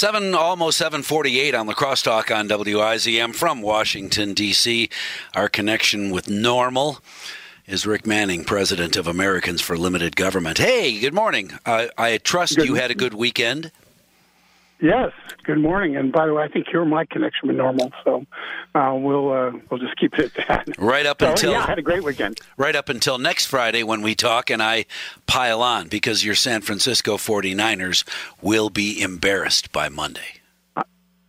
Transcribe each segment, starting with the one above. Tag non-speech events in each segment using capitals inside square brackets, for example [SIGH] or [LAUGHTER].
Seven, almost seven forty-eight on the crosstalk on WIZM from Washington D.C. Our connection with normal is Rick Manning, president of Americans for Limited Government. Hey, good morning. Uh, I trust good. you had a good weekend. Yes. Good morning. And by the way, I think you're my connection with normal, so uh, we'll uh, we'll just keep it at that. Right up so, until yeah, I had a great weekend. Right up until next Friday when we talk, and I pile on because your San Francisco 49ers will be embarrassed by Monday.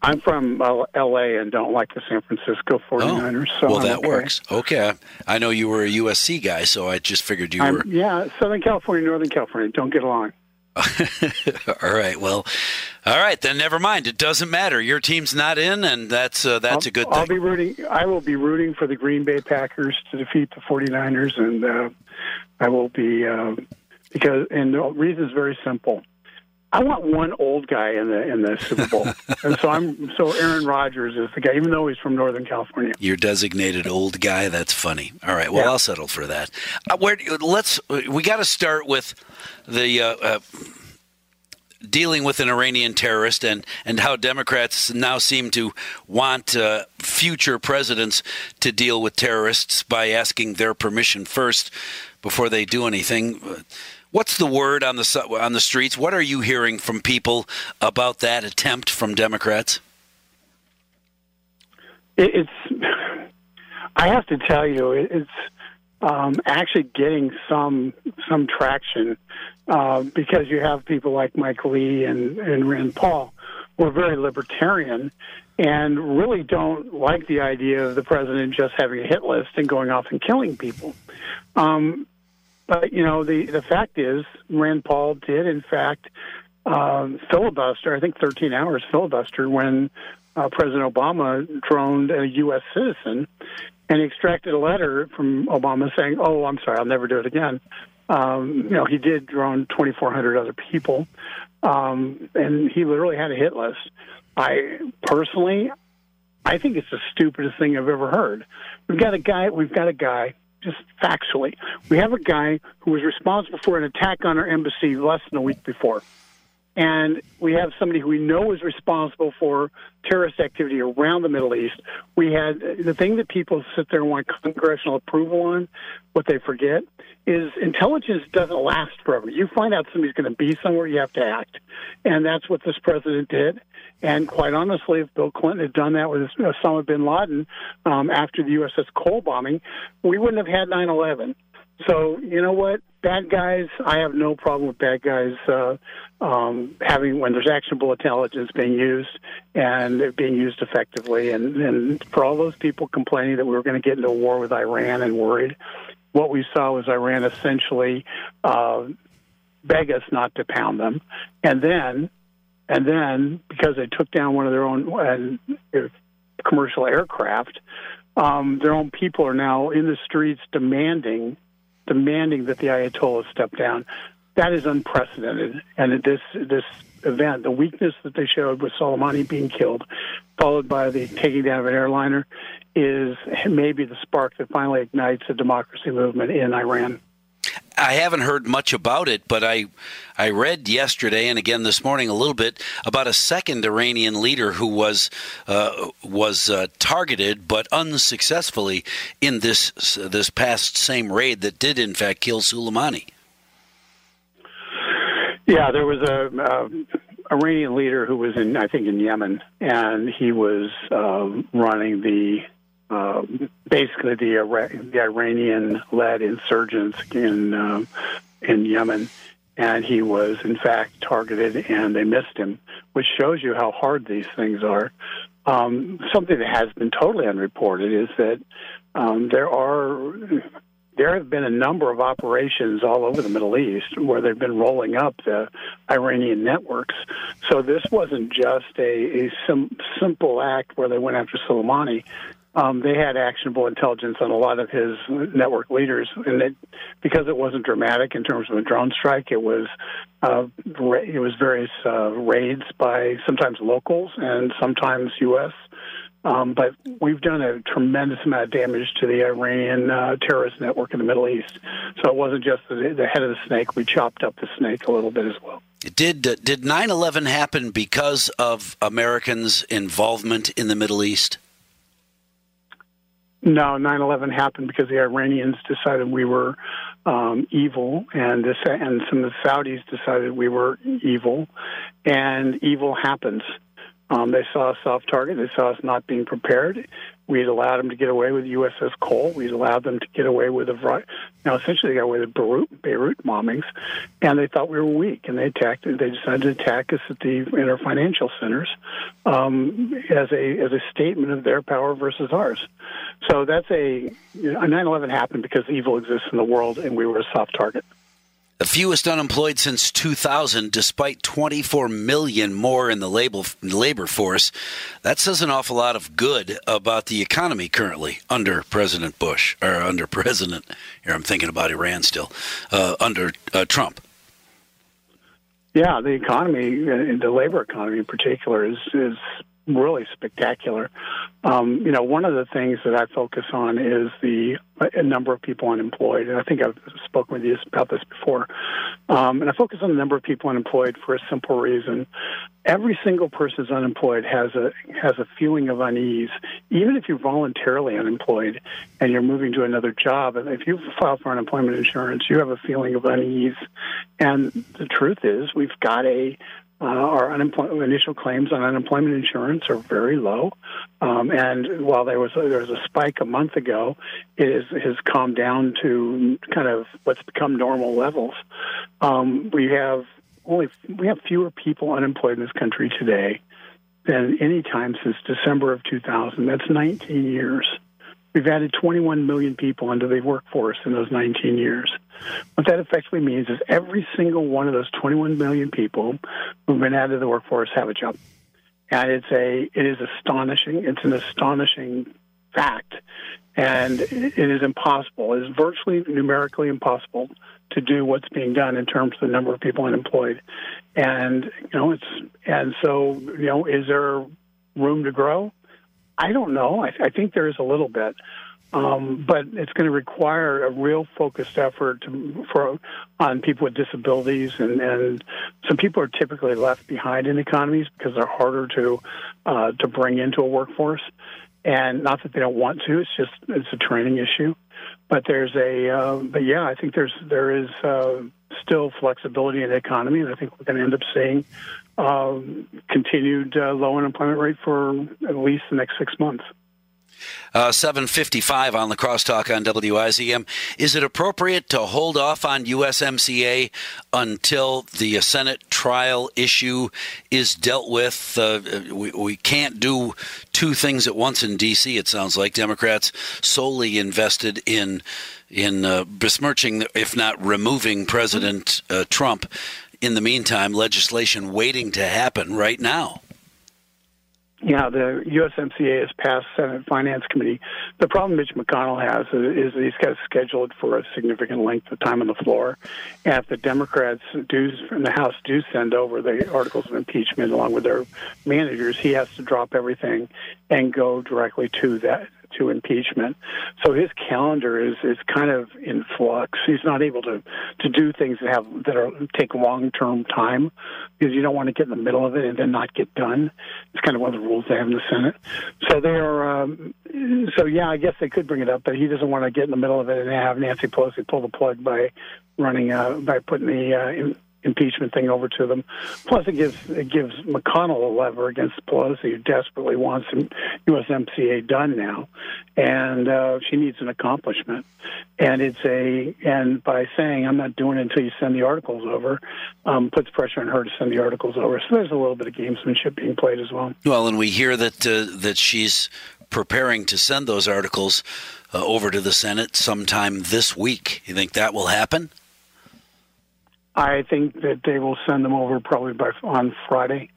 I'm from L.A. and don't like the San Francisco 49ers. Oh, so well, I'm that okay. works. Okay. I know you were a USC guy, so I just figured you I'm, were. Yeah, Southern California, Northern California don't get along. [LAUGHS] all right. Well, all right. Then never mind. It doesn't matter. Your team's not in, and that's uh, that's I'll, a good thing. I'll be rooting. I will be rooting for the Green Bay Packers to defeat the 49ers, and uh, I will be uh, because. And the reason is very simple. I want one old guy in the in the Super Bowl, [LAUGHS] and so I'm so Aaron Rodgers is the guy, even though he's from Northern California. Your designated old guy. That's funny. All right, well, yeah. I'll settle for that. Uh, where let's we got to start with the. Uh, uh, dealing with an Iranian terrorist and, and how Democrats now seem to want uh, future presidents to deal with terrorists by asking their permission first before they do anything. What's the word on the on the streets? What are you hearing from people about that attempt from Democrats? It's. [LAUGHS] I have to tell you, it's um, actually getting some some traction uh, because you have people like Mike Lee and, and Rand Paul who are very libertarian and really don't like the idea of the president just having a hit list and going off and killing people. Um, but you know, the the fact is, Rand Paul did in fact um, filibuster. I think 13 hours filibuster when uh, President Obama droned a U.S. citizen, and he extracted a letter from Obama saying, "Oh, I'm sorry, I'll never do it again." Um, you know, he did drone 2,400 other people, um, and he literally had a hit list. I personally, I think it's the stupidest thing I've ever heard. We've got a guy. We've got a guy just factually. We have a guy who was responsible for an attack on our embassy less than a week before. And we have somebody who we know is responsible for terrorist activity around the Middle East. We had the thing that people sit there and want congressional approval on, what they forget is intelligence doesn't last forever. You find out somebody's going to be somewhere, you have to act. And that's what this president did. And quite honestly, if Bill Clinton had done that with Osama bin Laden um, after the USS Cole bombing, we wouldn't have had 9 11. So, you know what? Bad guys, I have no problem with bad guys uh, um, having, when there's actionable intelligence being used and it being used effectively. And, and for all those people complaining that we were going to get into a war with Iran and worried, what we saw was Iran essentially uh, beg us not to pound them. And then and then, because they took down one of their own uh, commercial aircraft, um, their own people are now in the streets demanding demanding that the Ayatollah step down. That is unprecedented. And this this event, the weakness that they showed with Soleimani being killed, followed by the taking down of an airliner, is maybe the spark that finally ignites a democracy movement in Iran. I haven't heard much about it, but I I read yesterday and again this morning a little bit about a second Iranian leader who was uh, was uh, targeted but unsuccessfully in this this past same raid that did in fact kill Soleimani. Yeah, there was a uh, Iranian leader who was in I think in Yemen, and he was uh, running the uh, basically the, the Iranian-led insurgents in uh, in Yemen, and he was in fact targeted, and they missed him, which shows you how hard these things are. Um, something that has been totally unreported is that um, there are there have been a number of operations all over the Middle East where they've been rolling up the Iranian networks. So this wasn't just a, a sim- simple act where they went after Soleimani um, they had actionable intelligence on a lot of his network leaders, and it, because it wasn't dramatic in terms of a drone strike, it was uh, it was various uh, raids by sometimes locals and sometimes U.S. Um, but we've done a tremendous amount of damage to the Iranian uh, terrorist network in the Middle East. So it wasn't just the, the, head of the snake; we chopped up the snake a little bit as well. Did did 9/11 happen because of Americans' involvement in the Middle East? No, 9/11 happened because the Iranians decided we were um, evil, and this, and some of the Saudis decided we were evil, and evil happens. Um, they saw us off target. They saw us not being prepared. We had allowed them to get away with USS Cole. We had allowed them to get away with a now essentially they got away with Beirut, Beirut bombings, and they thought we were weak, and they attacked. They decided to attack us at the in our financial centers um, as a as a statement of their power versus ours. So that's a you know, 9/11 happened because evil exists in the world, and we were a soft target. The fewest unemployed since 2000, despite 24 million more in the labor, force. That says an awful lot of good about the economy currently under President Bush, or under President, here I'm thinking about Iran still, uh, under uh, Trump. Yeah, the economy, uh, the labor economy in particular, is, is really spectacular. Um, you know, one of the things that I focus on is the number of people unemployed, and I think I've spoken with you about this before. Um, and I focus on the number of people unemployed for a simple reason: every single person who's unemployed has a has a feeling of unease, even if you're voluntarily unemployed and you're moving to another job. And if you file for unemployment insurance, you have a feeling of unease. And the truth is, we've got a uh, our initial claims on unemployment insurance are very low, um, and while there was a, there was a spike a month ago, it is, has calmed down to kind of what's become normal levels. Um, we have only we have fewer people unemployed in this country today than any time since December of 2000. That's 19 years. We've added 21 million people into the workforce in those 19 years. What that effectively means is every single one of those 21 million people who've been added to the workforce have a job. And it's a it is astonishing. It's an astonishing fact. And it is impossible. It is virtually numerically impossible to do what's being done in terms of the number of people unemployed. And you know, it's and so, you know, is there room to grow? I don't know. I, I think there is a little bit. Um, but it's going to require a real focused effort to, for on people with disabilities, and, and some people are typically left behind in economies because they're harder to uh, to bring into a workforce. And not that they don't want to; it's just it's a training issue. But there's a uh, but yeah, I think there's there is uh, still flexibility in the economy, and I think we're going to end up seeing uh, continued uh, low unemployment rate for at least the next six months. Uh, 755 on the crosstalk on WIZM. Is it appropriate to hold off on USMCA until the Senate trial issue is dealt with? Uh, we, we can't do two things at once in D.C., it sounds like. Democrats solely invested in, in uh, besmirching, if not removing President uh, Trump. In the meantime, legislation waiting to happen right now. Yeah, the USMCA has passed Senate Finance Committee. The problem Mitch McConnell has is he's got to schedule it for a significant length of time on the floor. And if the Democrats do, in the House do send over the articles of impeachment along with their managers, he has to drop everything and go directly to that to impeachment. So his calendar is is kind of in flux. He's not able to to do things that have that are take long term time because you don't want to get in the middle of it and then not get done. It's kind of one of the rules they have in the Senate. So they are. Um, so yeah, I guess they could bring it up, but he doesn't want to get in the middle of it and have Nancy Pelosi pull the plug by running uh, by putting the uh, impeachment thing over to them. Plus, it gives it gives McConnell a lever against Pelosi, who desperately wants USMCA done now, and uh, she needs an accomplishment. And it's a and by saying I'm not doing it until you send the articles over, um, puts pressure on her to send the articles over. So there's a little bit of gamesmanship being played as well. Well, and we hear that uh, that she's preparing to send those articles uh, over to the Senate sometime this week. You think that will happen? I think that they will send them over probably by on Friday.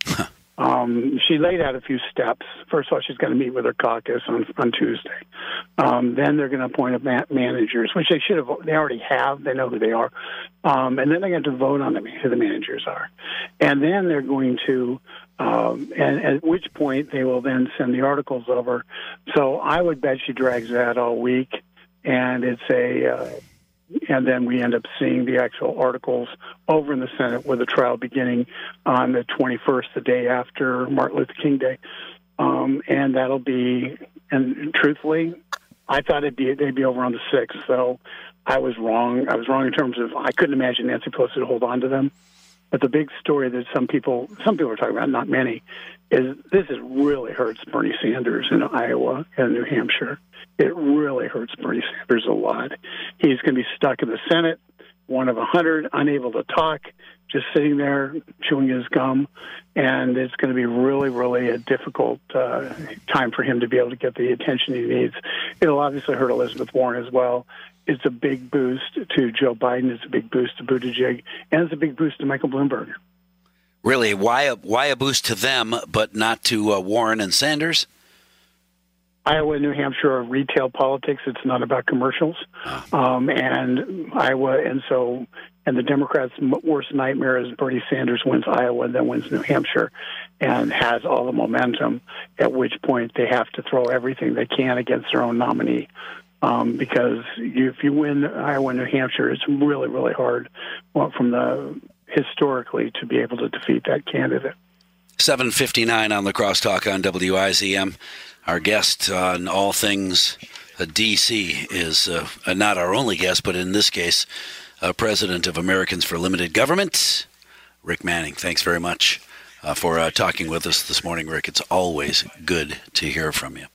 um, she laid out a few steps. First of all, she's going to meet with her caucus on on Tuesday. Um, then they're going to appoint a ma- managers, which they should have. They already have. They know who they are. Um, and then they're going to vote on them, who the managers are. And then they're going to Um, and at which point they will then send the articles over. So I would bet she drags that all week, and it's a, uh, and then we end up seeing the actual articles over in the Senate with the trial beginning on the 21st, the day after Martin Luther King Day, um, and that'll be, and truthfully, I thought it'd be they'd be over on the sixth. So I was wrong. I was wrong in terms of I couldn't imagine Nancy Pelosi to hold on to them. But the big story that some people some people are talking about, not many, is this is really hurts Bernie Sanders in Iowa and New Hampshire. It really hurts Bernie Sanders a lot. He's going to be stuck in the Senate, one of a hundred, unable to talk, just sitting there chewing his gum, and it's going to be really, really a difficult uh, time for him to be able to get the attention he needs. It'll obviously hurt Elizabeth Warren as well it's a big boost to Joe Biden. It's a big boost to Buttigieg, and it's a big boost to Michael Bloomberg. Really, why a, why a boost to them, but not to uh, Warren and Sanders? Iowa and New Hampshire are retail politics. It's not about commercials. Um, and Iowa, and so, and the Democrats' worst nightmare is Bernie Sanders wins Iowa and then wins New Hampshire and has all the momentum, at which point they have to throw everything they can against their own nominee um, because if you win Iowa and New Hampshire, it's really, really hard well, from the historically to be able to defeat that candidate. 759 on the crosstalk on WIZM. Our guest on all things uh, DC is uh, not our only guest, but in this case, uh, president of Americans for Limited Government, Rick Manning. Thanks very much uh, for uh, talking with us this morning, Rick. It's always good to hear from you.